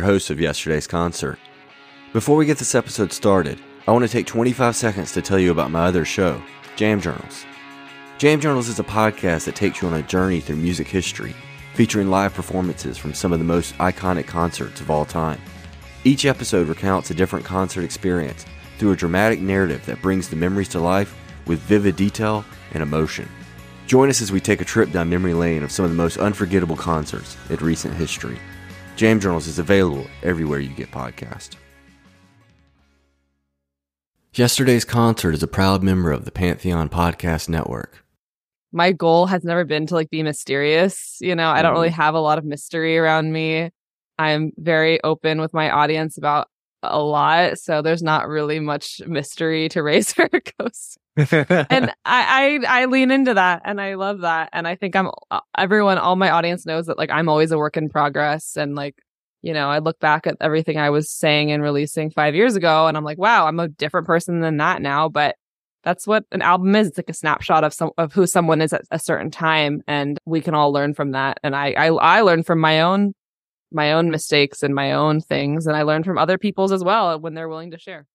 your host of yesterday's concert. Before we get this episode started, I want to take 25 seconds to tell you about my other show, Jam Journals. Jam Journals is a podcast that takes you on a journey through music history, featuring live performances from some of the most iconic concerts of all time. Each episode recounts a different concert experience through a dramatic narrative that brings the memories to life with vivid detail and emotion. Join us as we take a trip down memory lane of some of the most unforgettable concerts in recent history. Jam Journals is available everywhere you get podcasts. Yesterday's concert is a proud member of the Pantheon Podcast Network. My goal has never been to like be mysterious. You know, I don't really mm-hmm. have a lot of mystery around me. I'm very open with my audience about a lot. So there's not really much mystery to Raye Zaragoza. and I, I, I lean into that and I love that. And I think I'm uh, everyone, all my audience knows that like I'm always a work in progress. And like, you know, I look back at everything I was saying and releasing five years ago and I'm like, wow, I'm a different person than that now. But that's what an album is. It's like a snapshot of some of who someone is at a certain time. And we can all learn from that. And I, I, I learn from my own my own mistakes and my own things. And I learn from other people's as well when they're willing to share.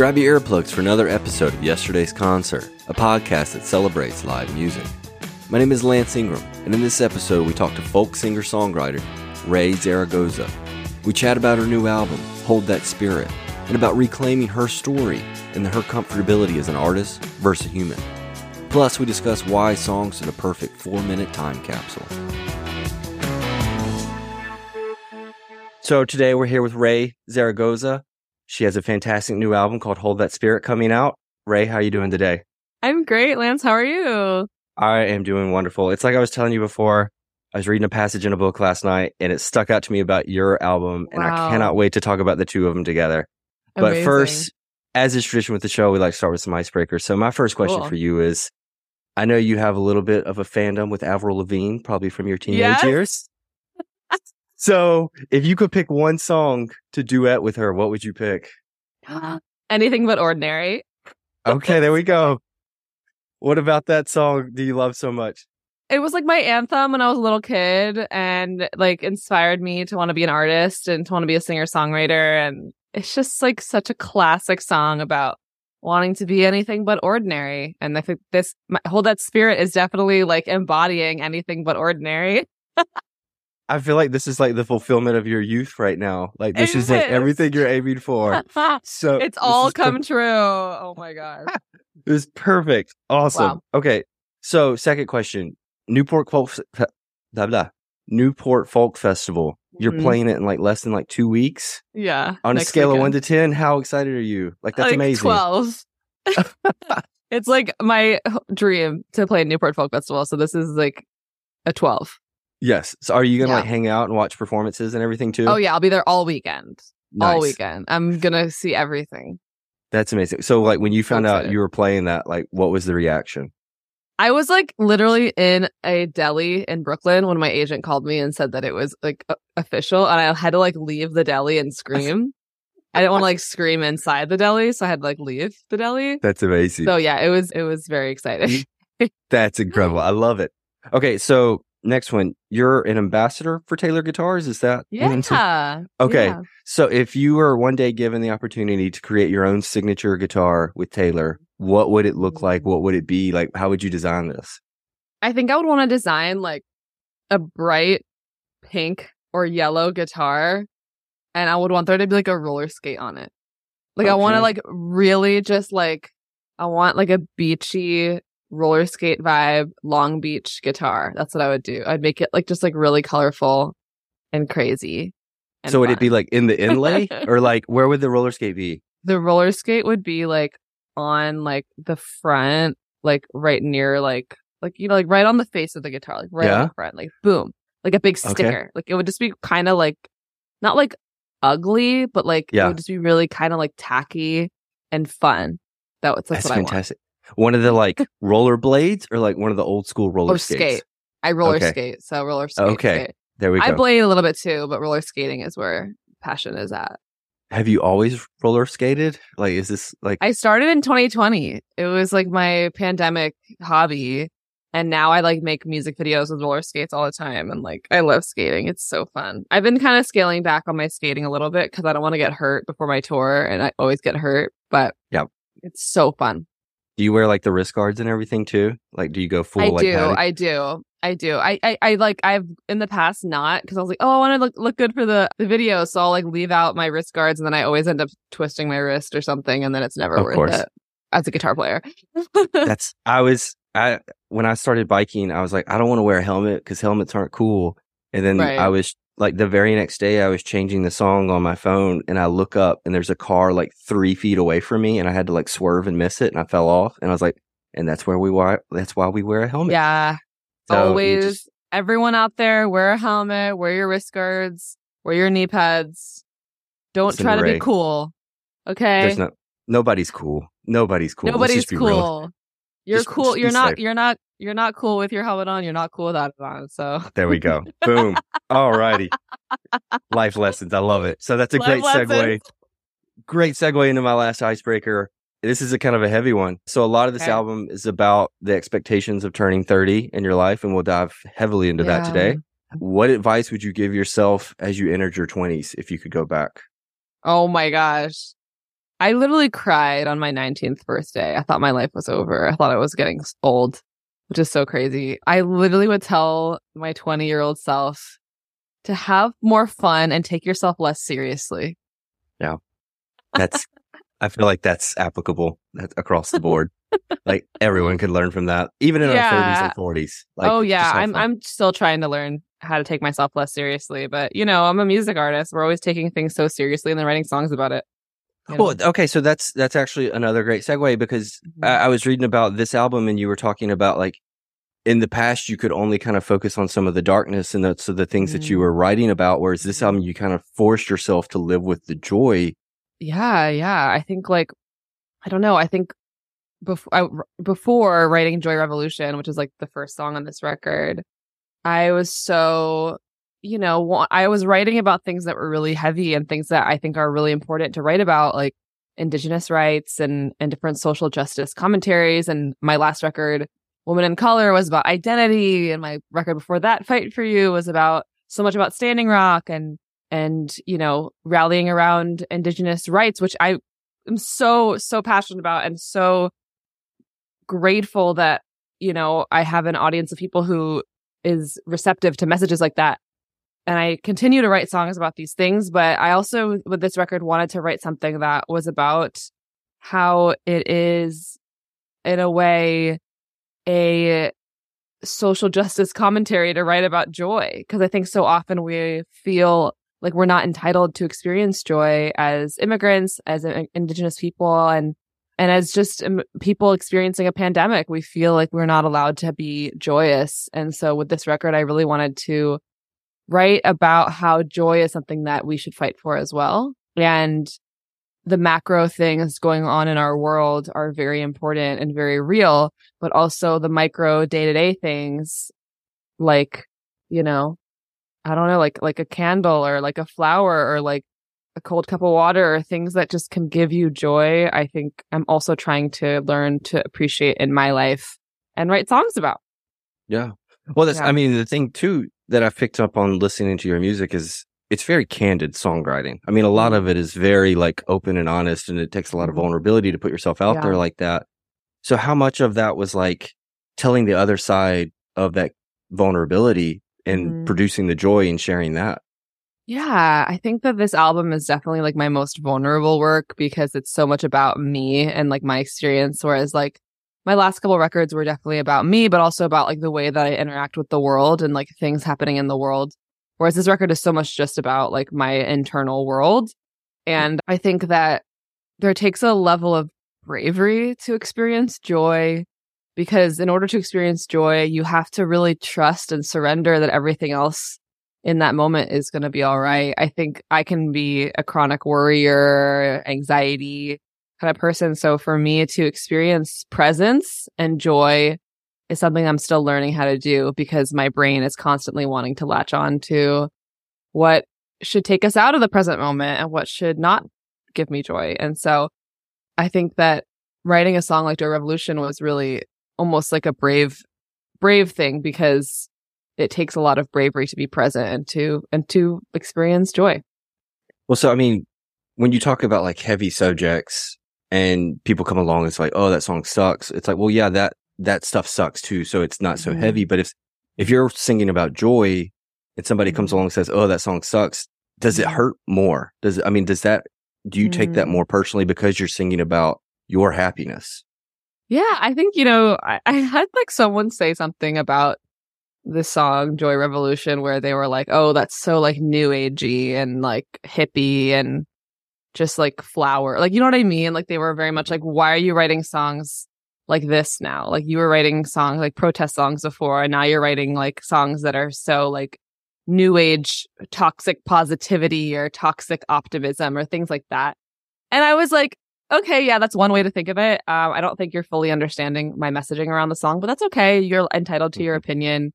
Grab your earplugs for another episode of Yesterday's Concert, a podcast that celebrates live music. My name is Lance Ingram, and in this episode, we talk to folk singer songwriter Raye Zaragoza. We chat about her new album, Hold That Spirit, and about reclaiming her story and her comfortability as an artist versus a human. Plus, we discuss why songs are the perfect four minute time capsule. So, today we're here with Raye Zaragoza. She has a fantastic new album called Hold That Spirit coming out. Raye, how are you doing today? I'm great, Lance. How are you? I am doing wonderful. It's like I was telling you before, I was reading a passage in a book last night and it stuck out to me about your album, and Wow. I cannot wait to talk about the two of them together. But first, as is tradition with the show, we like to start with some icebreakers. So my first question Cool. for you is I know you have a little bit of a fandom with Avril Lavigne, probably from your teenage Yes. years. so if you could pick one song to duet with her, what would you pick? anything but ordinary. Okay, there we go. What about that song do you love so much? It was like my anthem when I was a little kid and like inspired me to want to be an artist and to want to be a singer songwriter. And it's just like such a classic song about wanting to be anything but ordinary. And I think this my, hold that spirit is definitely like embodying anything but ordinary. I feel like this is like the fulfillment of your youth right now. Like this is like everything you're aiming for. So it's all is per- come true. Oh my god. it was perfect. Awesome. Wow. Okay. So second question. Newport Folk blah, blah. Newport Folk Festival. You're Mhm. playing it in like less than like two weeks. Yeah. On a scale of one to ten, how excited are you? Like that's like amazing. 12. it's like my dream to play Newport Folk Festival. So this is like a 12. Yes. So are you gonna Yeah. like hang out and watch performances and everything too? Oh, yeah. I'll be there all weekend. All weekend. I'm going to see everything. That's amazing. So like when you found out you were playing that, like what was the reaction? I was like literally in a deli in Brooklyn when my agent called me and said that it was like official. And I had to like leave the deli and scream. I didn't want to like scream inside the deli. So I had to like leave the deli. That's amazing. So yeah, it was, it was very exciting. Mm-hmm. That's incredible. I love it. Okay, so next one. You're an ambassador for Taylor Guitars. Is that? Yeah. Okay. Yeah. So if you were one day given the opportunity to create your own signature guitar with Taylor, what would it look like? Mm-hmm. What would it be? Like how would you design this? I think I would want to design like a bright pink or yellow guitar, and I would want there to be like a roller skate on it. Like I want to like really just like I want like a beachy roller skate vibe, Long Beach guitar. That's what I would do. I'd make it like just like really colorful and crazy. and so would it be like in the inlay or like where would the roller skate be? the roller skate would be like on like the front, like right near like like you know like right on the face of the guitar, like right Yeah. on the front, like boom, like a big Okay. sticker. Like it would just be kind of like not like ugly, but like it would just be really kind of like tacky and fun. That was that's, fantastic. One of the like roller blades or like one of the old school roller. Or skates. skate. I roller Okay. skate, so roller skate. Okay. skate. There we go. I blade a little bit too, but roller skating is where passion is at. Have you always roller skated? Like, is this like I started in 2020. It was like my pandemic hobby. And now I like make music videos with roller skates all the time. And like, I love skating. It's so fun. I've been kind of scaling back on my skating a little bit because I don't want to get hurt before my tour. And I always get hurt, but yeah, it's so fun. Do you wear like the wrist guards and everything too? Like, do you go full I like do. I do. I do. I, I, I like, I've in the past not because I was like, oh, I want to look, look good for the, the video. So I'll like leave out my wrist guards and then I always end up twisting my wrist or something. And then it's never Of worth course. it as a guitar player. That's I was I when I started biking, I was like, I don't want to wear a helmet because helmets aren't cool. And then Right. I was like, the very next day, I was changing the song on my phone, and I look up, and there's a car like three feet away from me, and I had to like swerve and miss it, and I fell off, and I was like, and that's where we why that's why we wear a helmet. yeah. So always just- everyone out there wear a helmet wear your wrist guards wear your knee pads don't try to be cool okay There's no nobody's cool. Nobody's cool. Nobody's cool you're Just- cool just you're not safe. you're not you're not cool with your helmet on you're not cool without it on so There we go. Boom. All righty. Life lessons. I love it. So that's a Life great segue. Great segue into my last icebreaker. This is a kind of a heavy one. So a lot of this Okay. album is about the expectations of turning 30 in your life, and we'll dive heavily into that today. What advice would you give yourself as you entered your 20s if you could go back? oh my gosh i literally cried on my 19th birthday i thought my life was over i thought i was getting old which is so crazy i literally would tell my 20 year old self to have more fun and take yourself less seriously Yeah. That's, I feel like that's applicable that's across the board. like everyone could learn from that, even in our 30s and 40s. Like, oh yeah, I'm fun. I'm still trying to learn how to take myself less seriously, but you know, I'm a music artist. We're always taking things so seriously and then writing songs about it. You know? Well, okay, so that's that's actually another great segue because Mhm. I, I was reading about this album and you were talking about like in the past you could only kind of focus on some of the darkness and that's so the things that you Mm. were writing about, whereas this album you kind of forced yourself to live with the joy. yeah, yeah. I think like I don't know. I think before I, before writing Joy Revolution, which is like the first song on this record, I was so you know I was writing about things that were really heavy and things that I think are really important to write about, like indigenous rights and and different social justice commentaries. And my last record, Woman in Color, was about identity, and my record before that, Fight for You, was about so much about Standing Rock and and you know rallying around indigenous rights, which I am so so passionate about and so grateful that you know I have an audience of people who is receptive to messages like that. And I continue to write songs about these things, but I also with this record wanted to write something that was about how it is in a way a social justice commentary to write about joy because I think so often we feel like we're not entitled to experience joy as immigrants, as indigenous people, and and as just um, people experiencing a pandemic, we feel like we're not allowed to be joyous. And so with this record, I really wanted to write about how joy is something that we should fight for as well, and the macro things going on in our world are very important and very real, but also the micro day to day things like, you know, I don't know, like, like a candle or like a flower or like a cold cup of water or things that just can give you joy. I think I'm also trying to learn to appreciate in my life and write songs about. Yeah. Well, that's, Yeah. I mean, the thing too that I've picked up on listening to your music is it's very candid songwriting. I mean, a lot of it is very like open and honest and it takes a lot of Mhm. vulnerability to put yourself out Yeah. there like that. So how much of that was like telling the other side of that vulnerability and Mhm. producing the joy and sharing that? Yeah, I think that this album is definitely like my most vulnerable work because it's so much about me and like my experience. Whereas like my last couple records were definitely about me, but also about like the way that I interact with the world and like things happening in the world. Whereas this record is so much just about like my internal world. And I think that there takes a level of bravery to experience joy because in order to experience joy, you have to really trust and surrender that everything else in that moment is going to be all right. I think I can be a chronic worrier, anxiety kind of person. So for me to experience presence and joy is something I'm still learning how to do because my brain is constantly wanting to latch on to what should take us out of the present moment and what should not give me joy. And so I think that writing a song like Joy Revolution was really almost like a brave, brave thing because it takes a lot of bravery to be present and to, and to experience joy. Well, so, I mean, when you talk about like heavy subjects and people come along, and it's like, oh, that song sucks. It's like, well, yeah, that, that stuff sucks too. So it's not so mm-hmm. heavy. But if, if you're singing about joy and somebody comes mm-hmm. along and says, oh, that song sucks, does it mm-hmm. hurt more? Does it, I mean, does that, do you take that mm. more personally because you're singing about your happiness? Yeah, I think, you know, I, I had like someone say something about the song, Joy Revolution, where they were like, oh, that's so like new agey and like hippie and just like flower. Like, you know what I mean? Like, they were very much like, why are you writing songs like this now? Like, you were writing songs like protest songs before, and now you're writing like songs that are so like new age toxic positivity or toxic optimism or things like that. And I was like, okay, yeah, that's one way to think of it. Um, I don't think you're fully understanding my messaging around the song, but that's okay. You're entitled to your mm-hmm. opinion.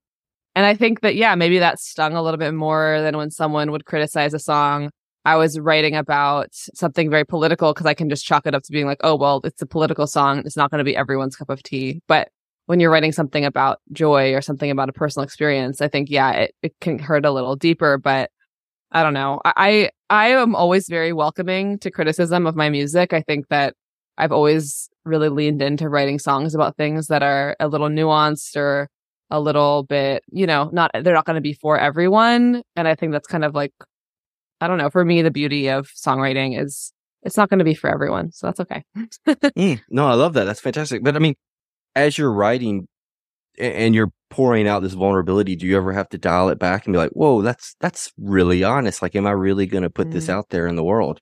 And I think that, yeah, maybe that stung a little bit more than when someone would criticize a song. I was writing about something very political because I can just chalk it up to being like, oh, well, it's a political song. It's not going to be everyone's cup of tea. But when you're writing something about joy or something about a personal experience, I think, yeah, it, it can hurt a little deeper. But I don't know. I, I am always very welcoming to criticism of my music. I think that I've always really leaned into writing songs about things that are a little nuanced or a little bit, you know, not, they're not going to be for everyone. And I think that's kind of like, I don't know, for me, the beauty of songwriting is it's not going to be for everyone. So that's okay. mm, no, I love that. That's fantastic. But I mean, as you're writing and you're pouring out this vulnerability, do you ever have to dial it back and be like, whoa, that's, that's really honest. Like, am I really going to put mm. this out there in the world?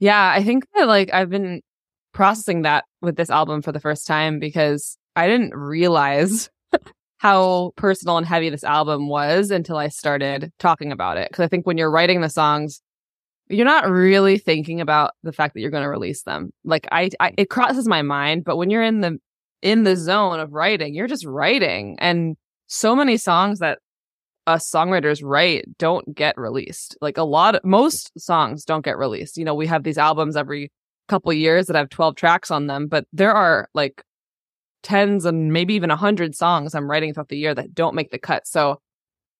Yeah. I think that like I've been processing that with this album for the first time because I didn't realize how personal and heavy this album was until I started talking about it. Cause I think when you're writing the songs, you're not really thinking about the fact that you're going to release them. Like I, I, it crosses my mind, but when you're in the, in the zone of writing, you're just writing. And so many songs that us songwriters write don't get released. Like a lot of, most songs don't get released. You know, we have these albums every couple years that have 12 tracks on them, but there are like tens and maybe even a hundred songs I'm writing throughout the year that don't make the cut. So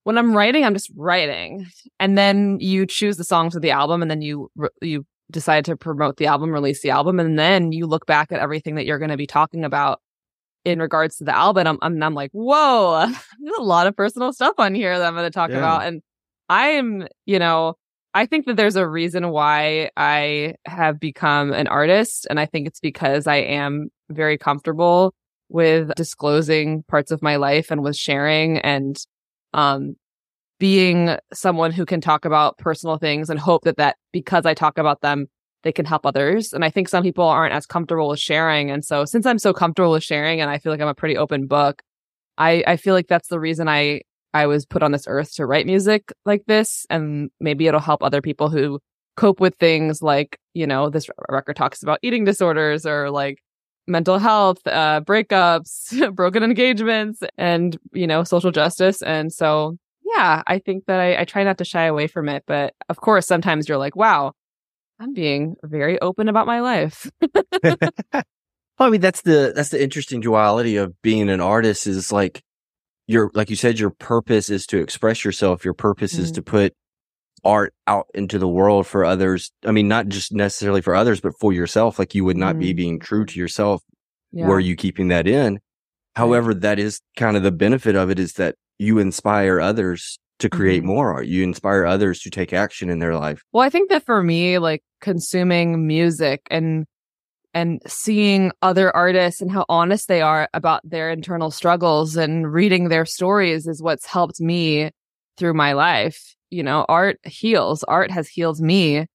when I'm writing, I'm just writing. And then you choose the songs for the album and then you, you decide to promote the album, release the album. And then you look back at everything that you're going to be talking about in regards to the album. I'm, I'm, I'm like, whoa, there's a lot of personal stuff on here that I'm going to talk yeah. about. And I'm, you know, I think that there's a reason why I have become an artist. And I think it's because I am very comfortable with disclosing parts of my life and with sharing and um being someone who can talk about personal things and hope that that because I talk about them they can help others. And I think some people aren't as comfortable with sharing. And so since I'm so comfortable with sharing and I feel like I'm a pretty open book I I feel like that's the reason I I was put on this earth to write music like this. And maybe it'll help other people who cope with things like you know this record talks about eating disorders or like mental health, uh, breakups, broken engagements, and, you know, social justice. And so, yeah, I think that I, I try not to shy away from it. But of course, sometimes you're like, wow, I'm being very open about my life. well, I mean, that's the, that's the interesting duality of being an artist is like, your, like you said, your purpose is to express yourself. Your purpose mm-hmm. is to put art out into the world for others. I mean, not just necessarily for others, but for yourself. Like you would not mm. be being true to yourself. Yeah. Were you keeping that in? However, that is kind of the benefit of it is that you inspire others to create mm-hmm. more art. You inspire others to take action in their life. Well, I think that for me, like consuming music and and seeing other artists and how honest they are about their internal struggles and reading their stories is what's helped me through my life you know, art heals. Art has healed me.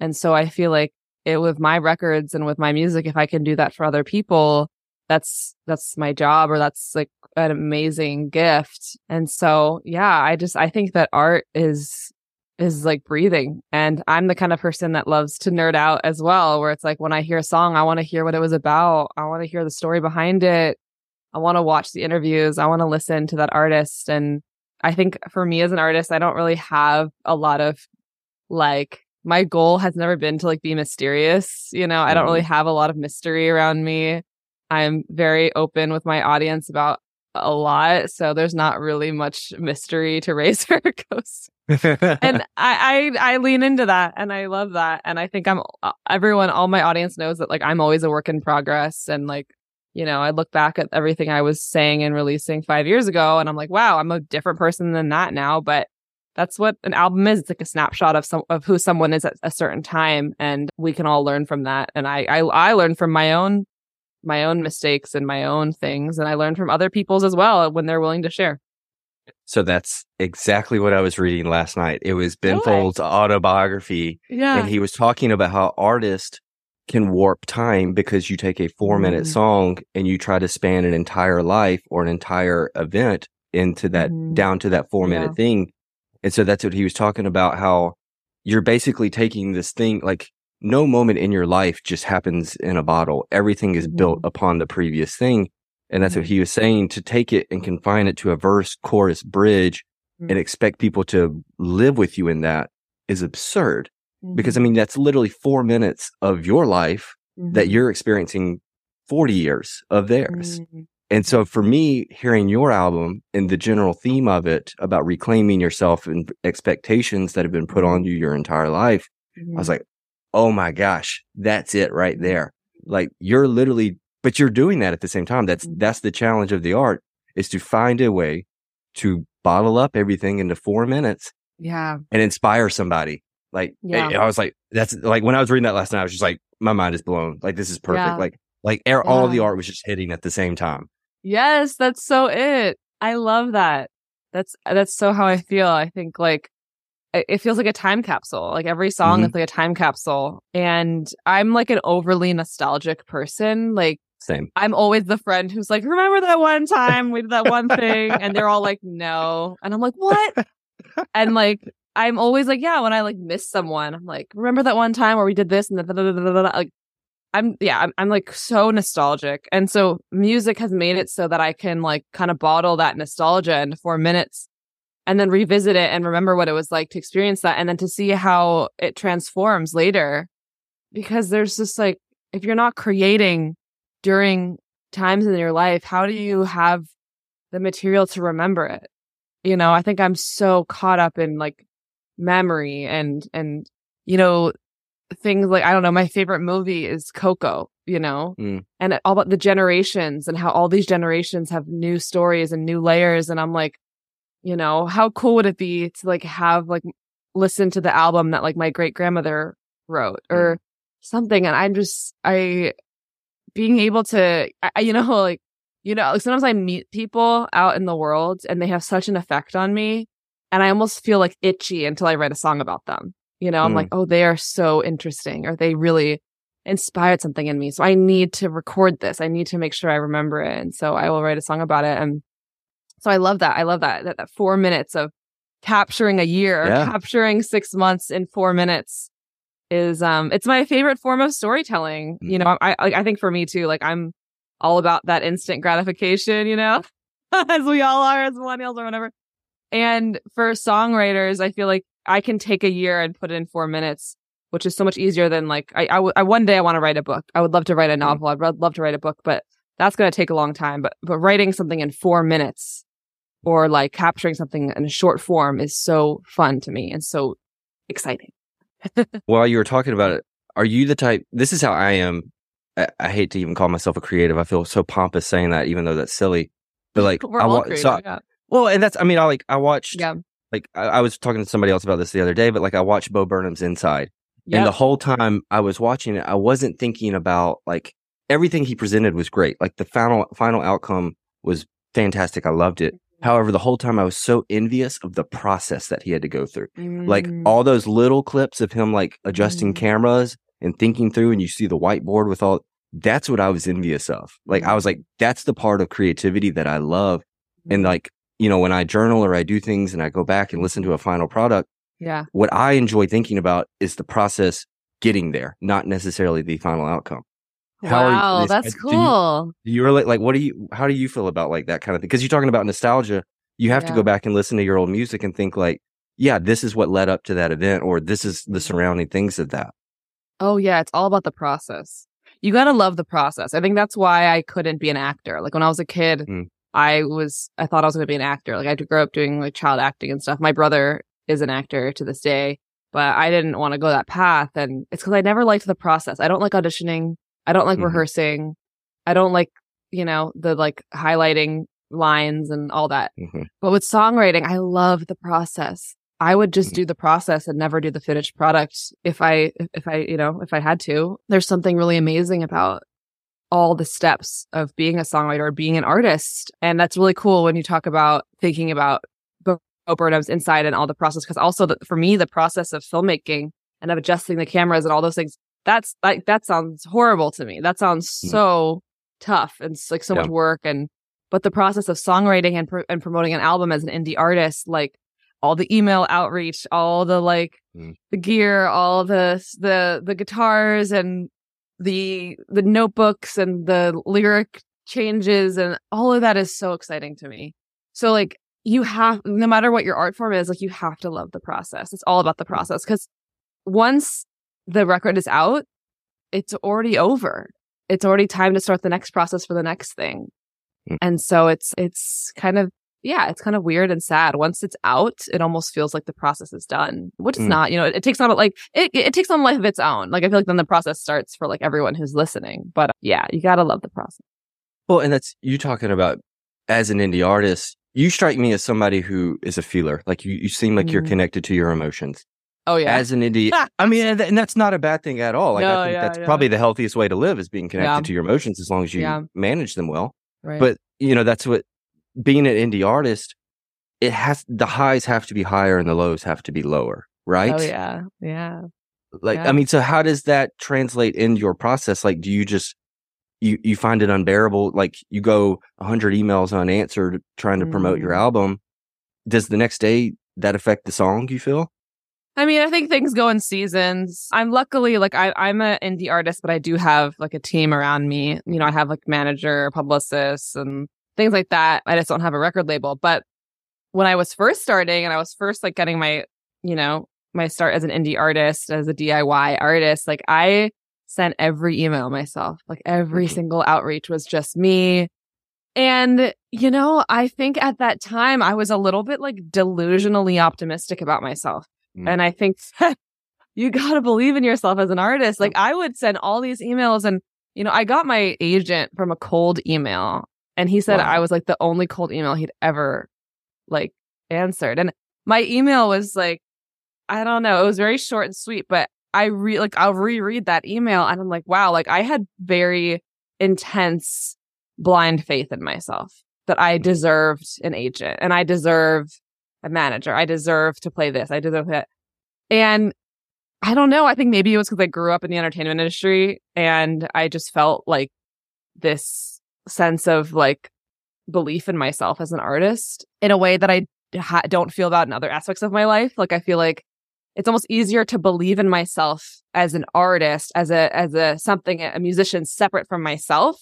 And so I feel like it with my records and with my music, if I can do that for other people, that's that's my job or that's like an amazing gift. And so, yeah, I just I think that art is is like breathing. And I'm the kind of person that loves to nerd out as well, where it's like when I hear a song, I want to hear what it was about. I want to hear the story behind it. I want to watch the interviews. I want to listen to that artist. And I think for me as an artist, I don't really have a lot of like, my goal has never been to like be mysterious. You know, I don't really mm-hmm. have a lot of mystery around me. I'm very open with my audience about a lot. So there's not really much mystery to Raye Zaragoza. and I, I, I lean into that and I love that. And I think I'm uh, everyone, all my audience knows that like I'm always a work in progress. And like, you know, I look back at everything I was saying and releasing five years ago and I'm like, wow, I'm a different person than that now. But that's what an album is. It's like a snapshot of some of who someone is at a certain time. And we can all learn from that. And I, I, I learn from my own my own mistakes and my own things. And I learn from other people's as well when they're willing to share. So that's exactly what I was reading last night. It was Ben Folds' autobiography. Yeah. And he was talking about how artists can warp time because you take a four minute mm. song and you try to span an entire life or an entire event into that mm. down to that four minute yeah. thing. And so that's what he was talking about how you're basically taking this thing like no moment in your life just happens in a bottle. Everything is mm-hmm. built upon the previous thing. And that's mm-hmm. what he was saying to take it and confine it to a verse, chorus, bridge mm-hmm. and expect people to live with you in that is absurd. Because I mm-hmm. mean, that's literally four minutes of your life that mm-hmm. you're experiencing 40 years of theirs. Mm-hmm. And so for me, hearing your album and the general theme of it about reclaiming yourself and expectations that have been put on you your entire life, I was like, oh my gosh, that's it right there. Like you're literally, but you're doing that at the same time. That's, mm-hmm. that's the challenge of the art is to find a way to bottle up everything into four minutes. Yeah. And inspire somebody. Like, yeah. I was like, that's like when I was reading that last night, I was just like, my mind is blown. Like, this is perfect. Yeah. Like, like yeah. all of the art was just hitting at the same time. Yes, that's so it. I love that. That's, that's so how I feel. I think like it feels like a time capsule. Like every song mm-hmm. is like a time capsule. And I'm like an overly nostalgic person. Like same. I'm always the friend who's like, remember that one time we did that one thing? and they're all like, no. And I'm like, what? and like, I'm always like, yeah, when I like miss someone, I'm like, remember that one time where we did this and the like, I'm, yeah, I'm, I'm like so nostalgic. And so music has made it so that I can like kind of bottle that nostalgia into four minutes and then revisit it and remember what it was like to experience that and then to see how it transforms later. Because there's just like if you're not creating during times in your life how do you have the material to remember it? You know i think i'm so caught up in like memory and and you know things like i don't know my favorite movie is coco you know mm. and all about the generations and how all these generations have new stories and new layers and i'm like you know, how cool would it be to like have like listen to the album that like my great grandmother wrote or mm. something. And I'm just, I, being able to, I, you know, like, you know, like sometimes I meet people out in the world and they have such an effect on me. And I almost feel like itchy until I write a song about them. You know, I'm mm. like, oh, they are so interesting or they really inspired something in me. So I need to record this. I need to make sure I remember it. And so I will write a song about it. And so I love that. I love that, that, that four minutes of capturing a year, yeah. capturing six months in four minutes is, um, it's my favorite form of storytelling. Mm-hmm. You know, I, I, I think for me too, like I'm all about that instant gratification, you know, as we all are as millennials or whatever. And for songwriters, I feel like I can take a year and put it in four minutes, which is so much easier than like, I, I, w- I one day I want to write a book. I would love to write a mm-hmm. novel. I'd love to write a book, but that's going to take a long time. But, but writing something in four minutes or like capturing something in a short form is so fun to me and so exciting. While you were talking about it, are you the type? This is how I am. I, I, hate to even call myself a creative. I feel so pompous saying that, even though that's silly. But like, We're I creative, so, yeah. Well, and that's. I mean, I like. I watched. Yeah. Like I, I, was talking to somebody else about this the other day, but like I watched Bo Burnham's Inside, yep. and the whole time I was watching it, I wasn't thinking about like everything he presented was great. Like the final final outcome was fantastic. I loved it. However, the whole time I was so envious of the process that he had to go through. Mm. Like all those little clips of him like adjusting mm. cameras and thinking through and you see the whiteboard with all that's what I was envious of. Like I was like, that's the part of creativity that I love. And like, you know, when I journal or I do things and I go back and listen to a final product, Yeah. what I enjoy thinking about is the process getting there, not necessarily the final outcome. How wow, that's do you- cool. Do you relate? Like, what do you, how do you feel about like that kind of thing? Cause you're talking about nostalgia. You have to go back and listen to your old music and think like, yeah, this is what led up to that event or this is Mm-hmm. the surrounding things of that. Oh yeah, it's all about the process. You got to love the process. I think that's why I couldn't be an actor. Like when I was a kid, Mm. I was I thought I was going to be an actor. Like I grew up doing like child acting and stuff. My brother is an actor to this day, but I didn't want to go that path and it's cuz I never liked the process. I don't like auditioning. I don't like Mhm. rehearsing. I don't like, you know, the like highlighting lines and all that. Mhm. But with songwriting, I love the process. I would just Mhm. do the process and never do the finished product if I, if I, you know, if I had to. There's something really amazing about all the steps of being a songwriter or being an artist. And that's really cool when you talk about thinking about Bo Burnham's inside and all the process. Cause also the, for me, the process of filmmaking and of adjusting the cameras and all those things, that's like, that sounds horrible to me. That sounds Mm. so tough and like so Yeah. much work. And, but the process of songwriting and, pr- and promoting an album as an indie artist, like all the email outreach, all the like Mm. the gear, all the the the guitars and the the notebooks and the lyric changes and all of that is so exciting to me. So like you have no matter what your art form is, like you have to love the process. It's all about the process cuz once the record is out, it's already over. It's already time to start the next process for the next thing. Mm. And so it's it's kind of yeah, it's kind of weird and sad. Once it's out, it almost feels like the process is done, which is Mm. not. You know, it, it takes on like it, it takes on life of its own. Like I feel like then the process starts for like everyone who's listening. But uh, yeah, you gotta love the process. Well, and that's you talking about as an indie artist. You strike me as somebody who is a feeler. Like you, you seem like you're Mm. connected to your emotions. Oh yeah, As an indie, I mean, and, and that's not a bad thing at all. Like No, I think yeah, that's yeah. probably the healthiest way to live is being connected Yeah. to your emotions as long as you manage them well. right. But you know, that's what being an indie artist. It has the highs have to be higher and the lows have to be lower, right? oh yeah, yeah. Like, Yeah. I mean, so how does that translate into your process? Like, do you just, you, you find it unbearable? Like you go a hundred emails unanswered trying to promote your Mm. album. Does the next day that affect the song you feel? I mean, I think things go in seasons. I'm luckily like I, I'm an indie artist, but I do have like a team around me. You know, I have like manager, publicists, and things like that. I just don't have a record label. But when I was first starting and I was first like getting my, you know, my start as an indie artist, as a DIY artist, like I sent every email myself. Like every Mhm. single outreach was just me. And, you know, I think at that time I was a little bit like delusionally optimistic about myself. Mm. And I think you got to believe in yourself as an artist. Like I would send all these emails and, you know, I got my agent from a cold email and he said Wow. I was like the only cold email he'd ever like answered. And my email was like, I don't know, it was very short and sweet, but I re like I'll reread that email and I'm like, wow, like I had very intense blind faith in myself that I mm-hmm. deserved an agent and I deserve a manager. I deserve to play this. I deserve that. And I don't know. I think maybe it was because I grew up in the entertainment industry and I just felt like this sense of like belief in myself as an artist in a way that I ha- don't feel about in other aspects of my life. Like I feel like it's almost easier to believe in myself as an artist, as a, as a something, a musician separate from myself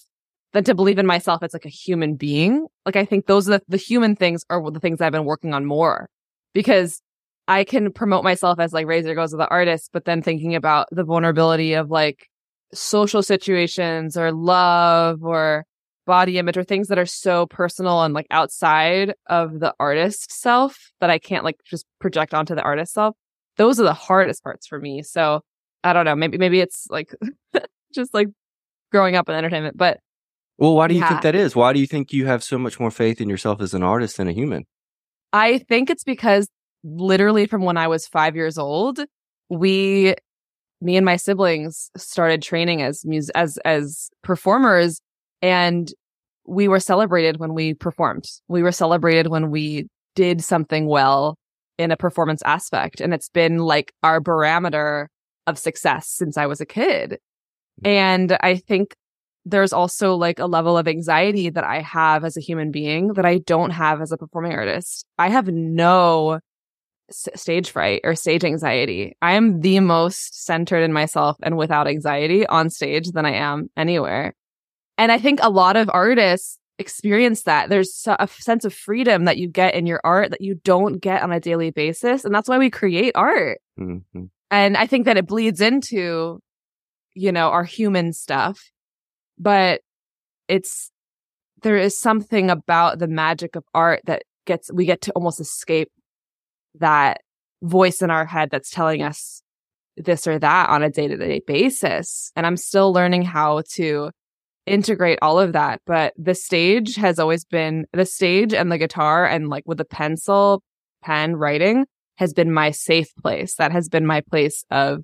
than to believe in myself as like a human being. Like I think those are the, the human things are the things I've been working on more because I can promote myself as like Raye Zaragoza with the artist, but then thinking about the vulnerability of like social situations or love or body image or things that are so personal and like outside of the artist self that I can't like just project onto the artist self. Those are the hardest parts for me. So I don't know. Maybe, maybe it's like just like growing up in entertainment, but Well, why do you Yeah. think that is? Why do you think you have so much more faith in yourself as an artist than a human? I think it's because literally from when I was five years old, we, me and my siblings started training as mus- as as performers, and we were celebrated when we performed. We were celebrated when we did something well in a performance aspect, and it's been like our barometer of success since I was a kid. And I think there's also like a level of anxiety that I have as a human being that I don't have as a performing artist. I have no s- stage fright or stage anxiety. I am the most centered in myself and without anxiety on stage than I am anywhere. And I think a lot of artists experience that. There's a sense of freedom that you get in your art that you don't get on a daily basis. And that's why we create art. Mm-hmm. And I think that it bleeds into, you know, our human stuff but it's there is something about the magic of art that gets we get to almost escape that voice in our head that's telling us this or that on a day-to-day basis and i'm still learning how to integrate all of that but the stage has always been the stage and the guitar and like with the pencil pen writing has been my safe place that has been my place of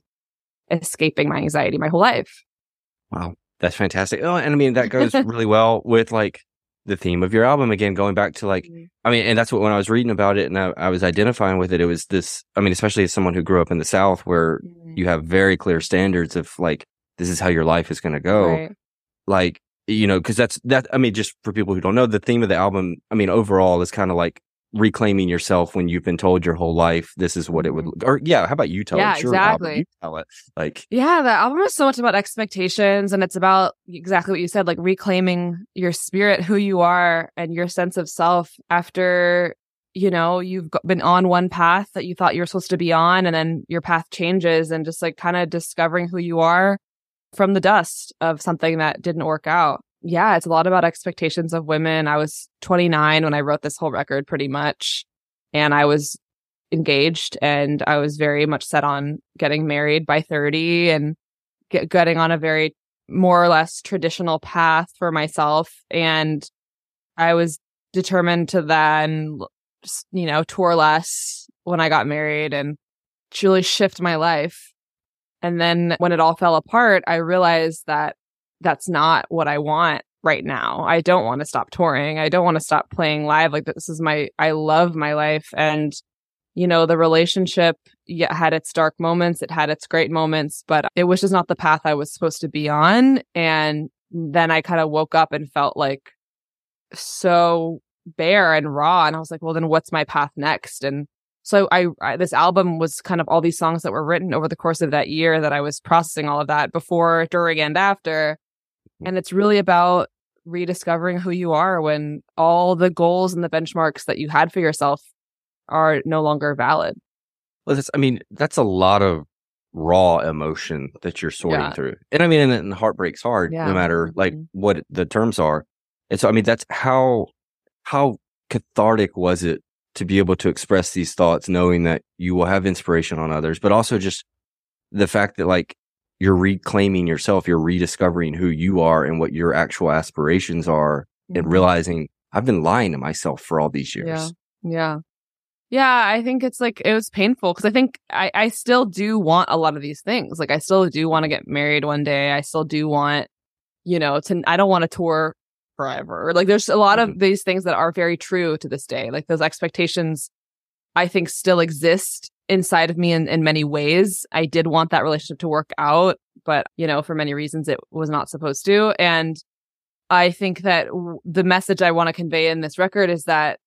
escaping my anxiety my whole life wow that's fantastic. Oh, and I mean that goes really well with like the theme of your album again, going back to like, mm-hmm. I mean, and that's what when I was reading about it and I, I, was identifying with it, it was this. I mean, especially as someone who grew up in the South, where mm-hmm. you have very clear standards of like, this is how your life is going to go. Right. Like, you know, because that's that. I mean, just for people who don't know, the theme of the album, I mean, overall is kind of like reclaiming yourself when you've been told your whole life this is what it would or yeah how about you tell yeah, it exactly you tell it like yeah the album is so much about expectations and it's about exactly what you said like reclaiming your spirit who you are and your sense of self after you know you've been on one path that you thought you were supposed to be on and then your path changes and just like kind of discovering who you are from the dust of something that didn't work out yeah, it's a lot about expectations of women. I was 29 when I wrote this whole record pretty much. And I was engaged and I was very much set on getting married by 30 and get, getting on a very more or less traditional path for myself. And I was determined to then, you know, tour less when I got married and truly shift my life. And then when it all fell apart, I realized that that's not what I want right now. I don't want to stop touring. I don't want to stop playing live. Like this is my, I love my life. And, you know, the relationship yeah, had its dark moments. It had its great moments, but it was just not the path I was supposed to be on. And then I kind of woke up and felt like so bare and raw. And I was like, well, then what's my path next? And so I, I, this album was kind of all these songs that were written over the course of that year that I was processing all of that before, during, and after. And it's really about rediscovering who you are when all the goals and the benchmarks that you had for yourself are no longer valid. Well, that's, I mean, that's a lot of raw emotion that you're sorting yeah. through. And I mean, and, and heartbreak's hard yeah. no matter like mm-hmm. what the terms are. And so, I mean, that's how, how cathartic was it to be able to express these thoughts, knowing that you will have inspiration on others, but also just the fact that like you're reclaiming yourself, you're rediscovering who you are and what your actual aspirations are mm-hmm. and realizing I've been lying to myself for all these years. Yeah. Yeah. Yeah, I think it's like it was painful because I think I, I still do want a lot of these things. Like I still do want to get married one day. I still do want, you know, to I don't want to tour forever. Like there's a lot mm-hmm. of these things that are very true to this day. Like those expectations I think still exist inside of me in, in many ways. I did want that relationship to work out, but you know, for many reasons it was not supposed to. And I think that w- the message I want to convey in this record is that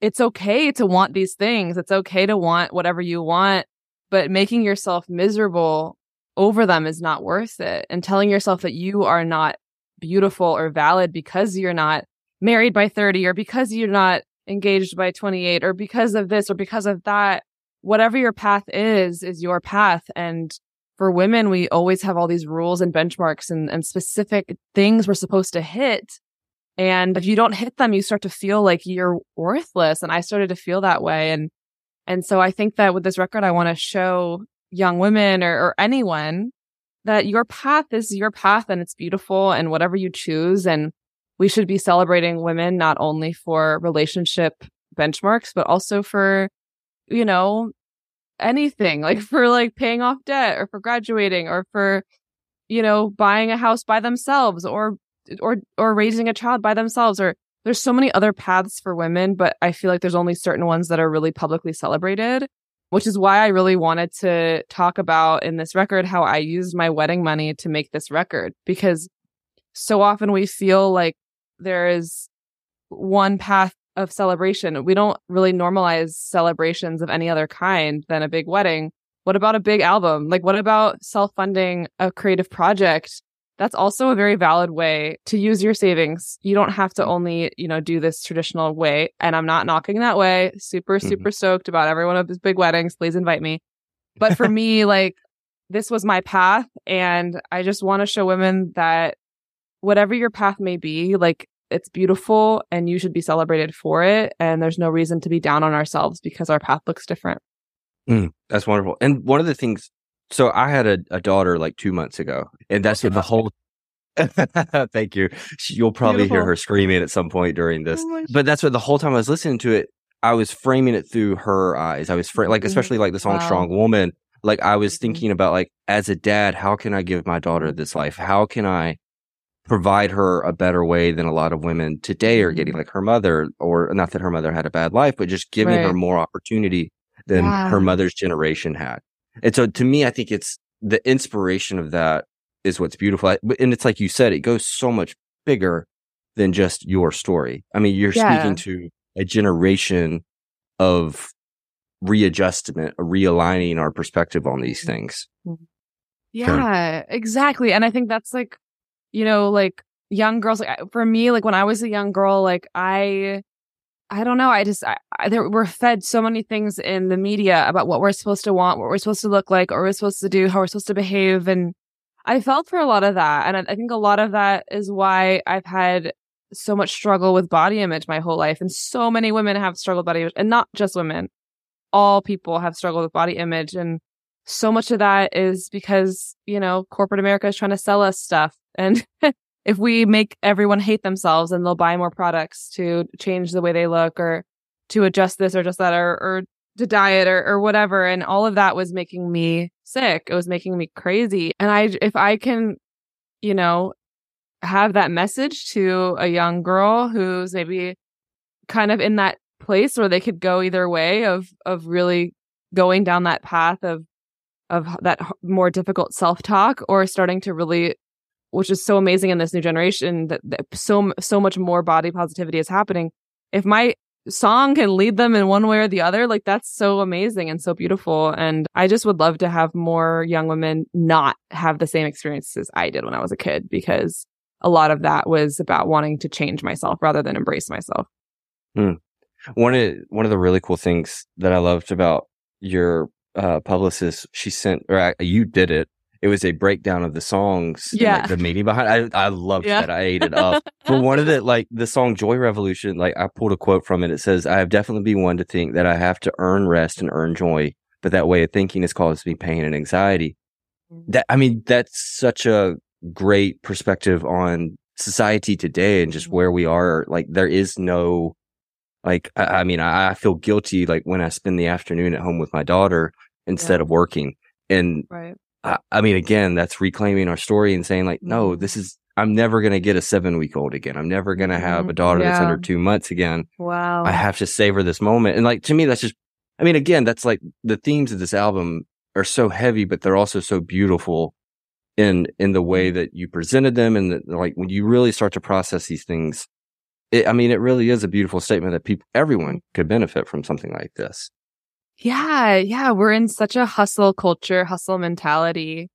it's okay to want these things. It's okay to want whatever you want, but making yourself miserable over them is not worth it. And telling yourself that you are not beautiful or valid because you're not married by 30 or because you're not engaged by 28 or because of this or because of that whatever your path is, is your path. And for women, we always have all these rules and benchmarks and, and specific things we're supposed to hit. And if you don't hit them, you start to feel like you're worthless. And I started to feel that way. And, and so I think that with this record, I want to show young women or, or anyone that your path is your path and it's beautiful and whatever you choose. And we should be celebrating women not only for relationship benchmarks, but also for you know, anything like for like paying off debt or for graduating or for, you know, buying a house by themselves or, or, or raising a child by themselves or there's so many other paths for women, but I feel like there's only certain ones that are really publicly celebrated. Which is why I really wanted to talk about in this record how I used my wedding money to make this record because so often we feel like there is one path of celebration. We don't really normalize celebrations of any other kind than a big wedding. What about a big album? Like, what about self funding a creative project that's also a very valid way to use your savings. You don't have to only, you know, do this traditional way. And I'm not knocking that way. Super, mm-hmm. super stoked about every one of his big weddings. Please invite me. But for me, like this was my path. And I just want to show women that whatever your path may be, like it's beautiful and you should be celebrated for it. And there's no reason to be down on ourselves because our path looks different. Mm, that's wonderful. And one of the things so I had a, a daughter like two months ago, and that's what the whole. Thank you. You'll probably Beautiful. hear her screaming at some point during this, oh but that's what the whole time I was listening to it, I was framing it through her eyes. I was fra- like, mm-hmm. especially like the song wow. "Strong Woman." Like I was mm-hmm. thinking about like as a dad, how can I give my daughter this life? How can I provide her a better way than a lot of women today are getting? Mm-hmm. Like her mother, or not that her mother had a bad life, but just giving right. her more opportunity than wow. her mother's generation had. And so to me, I think it's the inspiration of that is what's beautiful. And it's like you said, it goes so much bigger than just your story. I mean, you're yeah. speaking to a generation of readjustment, realigning our perspective on these things. Mm-hmm. Yeah, exactly. And I think that's like, you know, like young girls, like for me, like when I was a young girl, like I, I don't know. I just, I, I, there, we're fed so many things in the media about what we're supposed to want, what we're supposed to look like, what we're supposed to do, how we're supposed to behave. And I felt for a lot of that. And I, I think a lot of that is why I've had so much struggle with body image my whole life. And so many women have struggled body image and not just women. All people have struggled with body image. And so much of that is because, you know, corporate America is trying to sell us stuff. And if we make everyone hate themselves and they'll buy more products to change the way they look or to adjust this or just that or, or to diet or, or whatever. And all of that was making me sick. It was making me crazy. And I, if I can, you know, have that message to a young girl who's maybe kind of in that place where they could go either way of, of really going down that path of, of that more difficult self talk or starting to really which is so amazing in this new generation that, that so so much more body positivity is happening. If my song can lead them in one way or the other, like that's so amazing and so beautiful. And I just would love to have more young women not have the same experiences I did when I was a kid because a lot of that was about wanting to change myself rather than embrace myself. Hmm. One of one of the really cool things that I loved about your uh, publicist, she sent or uh, you did it it was a breakdown of the songs yeah like, the meaning behind I, I loved yeah. that I ate it up but one of the like the song Joy Revolution like I pulled a quote from it it says I have definitely been one to think that I have to earn rest and earn joy but that way of thinking has caused me pain and anxiety mm-hmm. that I mean that's such a great perspective on society today and just mm-hmm. where we are like there is no like I, I mean I, I, feel guilty like when I spend the afternoon at home with my daughter instead yeah. of working and right. I, I mean, again, that's reclaiming our story and saying like, no, mm-hmm. this is, I'm never going to get a seven week old again. I'm never going to have a mm-hmm. daughter yeah. that's under two months again. Wow. I have to savor this moment. And like, to me, that's just, I mean, again, that's like the themes of this album are so heavy, but they're also so beautiful in, in the way mm-hmm. that you presented them. And that, like, when you really start to process these things, it, I mean, it really is a beautiful statement that people, everyone could benefit from something like this. Yeah, yeah, we're in such a hustle culture, hustle mentality.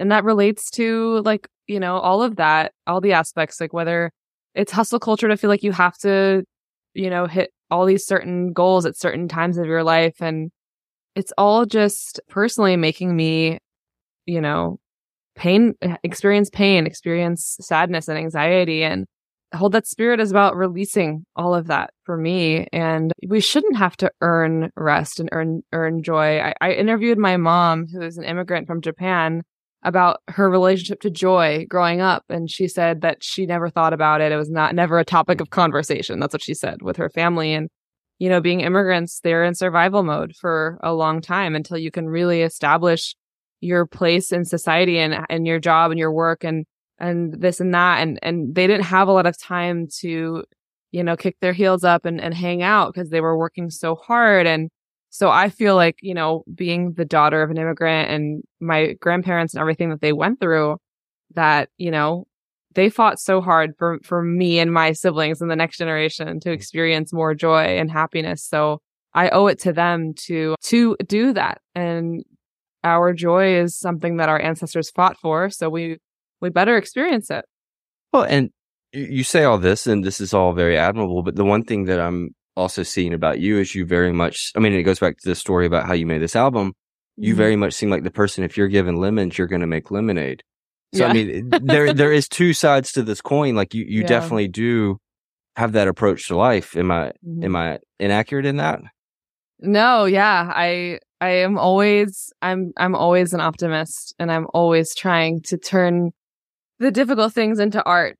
And that relates to like, you know, all of that, all the aspects, like whether it's hustle culture to feel like you have to, you know, hit all these certain goals at certain times of your life. And it's all just personally making me, you know, pain, experience pain, experience sadness and anxiety. And hold that spirit is about releasing all of that for me. And we shouldn't have to earn rest and earn, earn joy. I, I interviewed my mom, who is an immigrant from Japan, about her relationship to joy growing up. And she said that she never thought about it. It was not, never a topic of conversation. That's what she said with her family. And, you know, being immigrants, they're in survival mode for a long time until you can really establish your place in society and, and your job and your work and and this and that and and they didn't have a lot of time to you know kick their heels up and, and hang out because they were working so hard and So I feel like, you know, being the daughter of an immigrant and my grandparents and everything that they went through, that, you know, they fought so hard for, for me and my siblings and the next generation to experience more joy and happiness. So I owe it to them to, to do that. And our joy is something that our ancestors fought for. So we, we better experience it. Well, and you say all this and this is all very admirable, but the one thing that I'm also seeing about you is you very much, I mean, it goes back to the story about how you made this album. You mm-hmm. very much seem like the person, if you're given lemons, you're going to make lemonade. So, yeah. I mean, there, there is two sides to this coin. Like you, you yeah. definitely do have that approach to life. Am I, mm-hmm. am I inaccurate in that? No, yeah. I, I am always, I'm, I'm always an optimist and I'm always trying to turn the difficult things into art,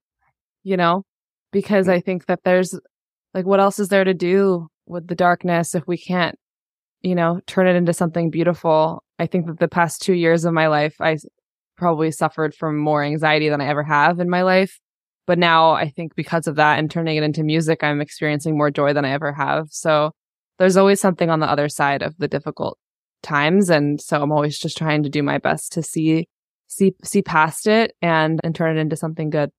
you know, because I mm-hmm. think that there's like what else is there to do with the darkness if we can't you know turn it into something beautiful? I think that the past two years of my life i probably suffered from more anxiety than i ever have in my life. But now i think because of that and turning it into music i'm experiencing more joy than i ever have. So there's always something on the other side of the difficult times. And so i'm always just trying to do my best to see see see past it and and turn it into something good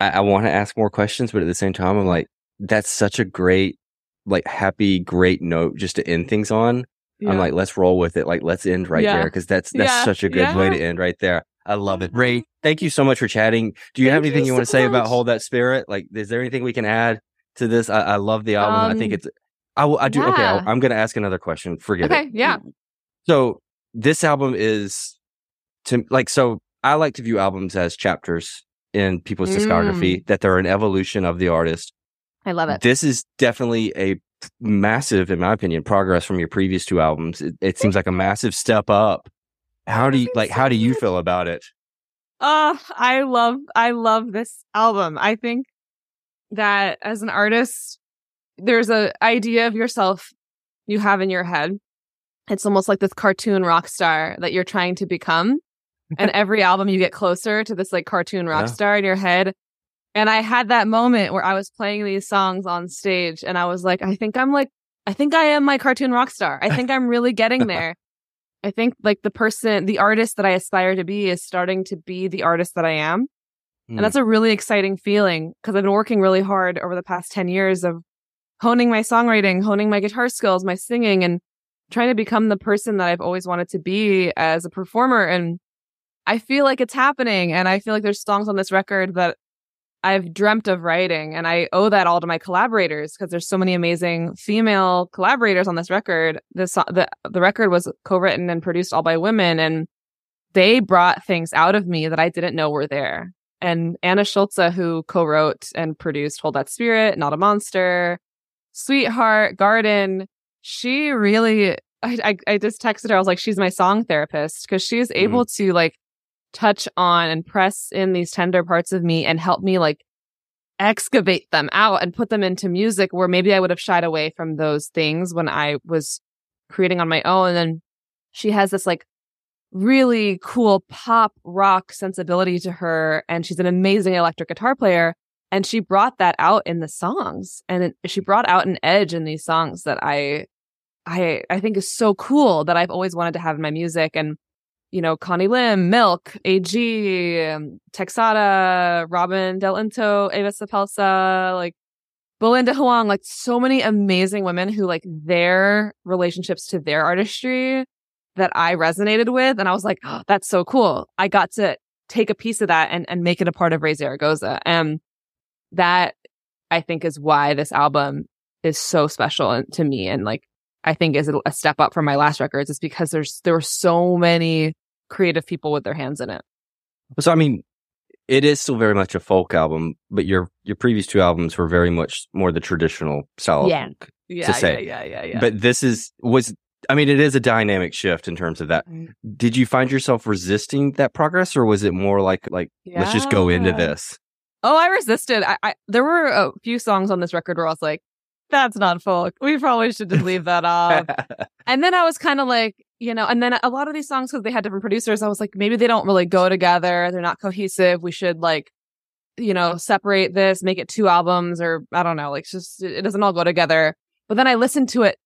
I, I want to ask more questions, but at the same time, I'm like, that's such a great, like, happy, great note just to end things on. Yeah. I'm like, let's roll with it. Like, let's end right yeah. there because that's that's yeah. such a good way to end right there. I love it. Raye, thank you so much for chatting. Do you thank have anything you, you want to say about Hold That Spirit? Like, is there anything we can add to this? I, I love the album. Um, I think um, it's. I will. I do. Okay, i am going to ask another question. Forget it. okay, it. Yeah. So this album is to like. So I like to view albums as chapters in people's mm. discography, that they're an evolution of the artist. I love it. This is definitely a massive, in my opinion, progress from your previous two albums. It, it seems like a massive step up. How do you like? How do you feel about it? Oh, I love, I love this album. I think that as an artist, there's a idea of yourself you have in your head. It's almost like this cartoon rock star that you're trying to become and every album you get closer to this like cartoon rock yeah. star in your head. And I had that moment where I was playing these songs on stage and I was like, I think I'm like, I think I am my cartoon rock star. I think I'm really getting there. I think like the person, the artist that I aspire to be is starting to be the artist that I am. Mm. And that's a really exciting feeling because I've been working really hard over the past 10 years of honing my songwriting, honing my guitar skills, my singing, and trying to become the person that I've always wanted to be as a performer. And I feel like it's happening. And I feel like there's songs on this record that I've dreamt of writing. And I owe that all to my collaborators because there's so many amazing female collaborators on this record. This, the, the record was co-written and produced all by women and they brought things out of me that I didn't know were there. And Anna Schulze, who co-wrote and produced Hold That Spirit, Not a Monster, Sweetheart, Garden, she really I, I, I just texted her. I was like, she's my song therapist because she is mm-hmm. able to like touch on and press in these tender parts of me and help me like excavate them out and put them into music where maybe I would have shied away from those things when I was creating on my own. And then she has this like really cool pop rock sensibility to her. And she's an amazing electric guitar player. And she brought that out in the songs and it, she brought out an edge in these songs that I, I, I think is so cool that I've always wanted to have in my music. And you know, Connie Lim, MILCK, AG, um, Texada, Robin Del Into, Eva Sapelsa, like Belinda Huang, like so many amazing women who like their relationships to their artistry that I resonated with. And I was like, oh, that's so cool. I got to take a piece of that and, and make it a part of Raye Zaragoza. And that I think is why this album is so special to me. And like, I think is a step up from my last records is because there's, there were so many creative people with their hands in it. So I mean, it is still very much a folk album, but your your previous two albums were very much more the traditional style yeah. of folk. Yeah, to say. yeah, yeah, yeah, yeah. But this is was I mean, it is a dynamic shift in terms of that. Mm. Did you find yourself resisting that progress, or was it more like like yeah. let's just go into this? Oh, I resisted. I, I there were a few songs on this record where I was like, "That's not folk. We probably should just leave that off." and then I was kind of like, you know, and then a lot of these songs, because they had different producers, I was like, maybe they don't really go together. They're not cohesive. We should like, you know, separate this, make it two albums, or I don't know, like just it doesn't all go together. But then I listened to it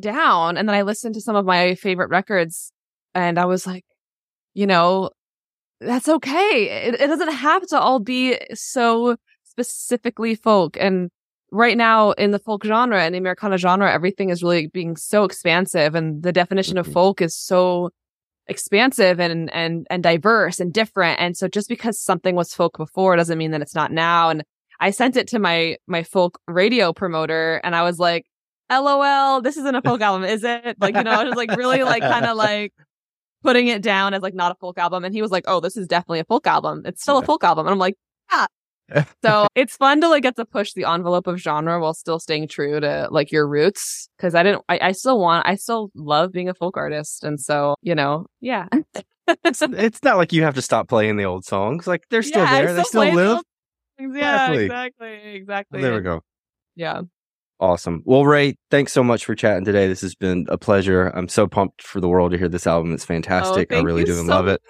down and then I listened to some of my favorite records and I was like, you know, that's okay. It, it doesn't have to all be so specifically folk. And right now in the folk genre and the Americana genre, everything is really being so expansive and the definition mm-hmm. of folk is so expansive and, and, and diverse and different. And so just because something was folk before doesn't mean that it's not now. And I sent it to my, my folk radio promoter and I was like, LOL, this isn't a folk album, is it? Like, you know, I was like really like kind of like putting it down as like not a folk album. And he was like, Oh, this is definitely a folk album. It's still a folk album. And I'm like, yeah. So it's fun to like get to push the envelope of genre while still staying true to like your roots. Cause I didn't, I, I still want, I still love being a folk artist. And so, you know, yeah. it's, it's not like you have to stop playing the old songs. Like they're still yeah, there. Still they still live. The yeah, exactly. Exactly. Oh, there we go. Yeah. Awesome. Well, Raye, thanks so much for chatting today. This has been a pleasure. I'm so pumped for the world to hear this album. It's oh, fantastic. Oh, I really do so love it.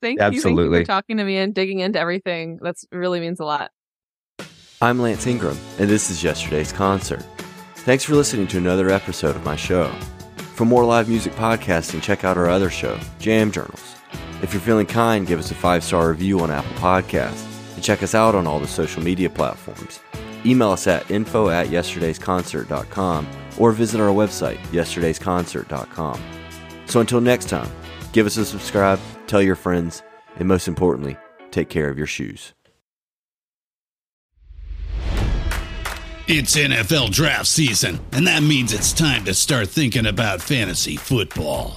Thank Absolutely. you. Thank you for talking to me and digging into everything. That's really means a lot. I'm Lance Ingram, and this is yesterday's concert. Thanks for listening to another episode of my show. For more live music podcasting, check out our other show, Jam Journals. If you're feeling kind, give us a five star review on Apple Podcasts and check us out on all the social media platforms. Email us at info at yesterdaysconcert.com or visit our website, yesterdaysconcert.com. So until next time, give us a subscribe, tell your friends, and most importantly, take care of your shoes. It's NFL draft season, and that means it's time to start thinking about fantasy football.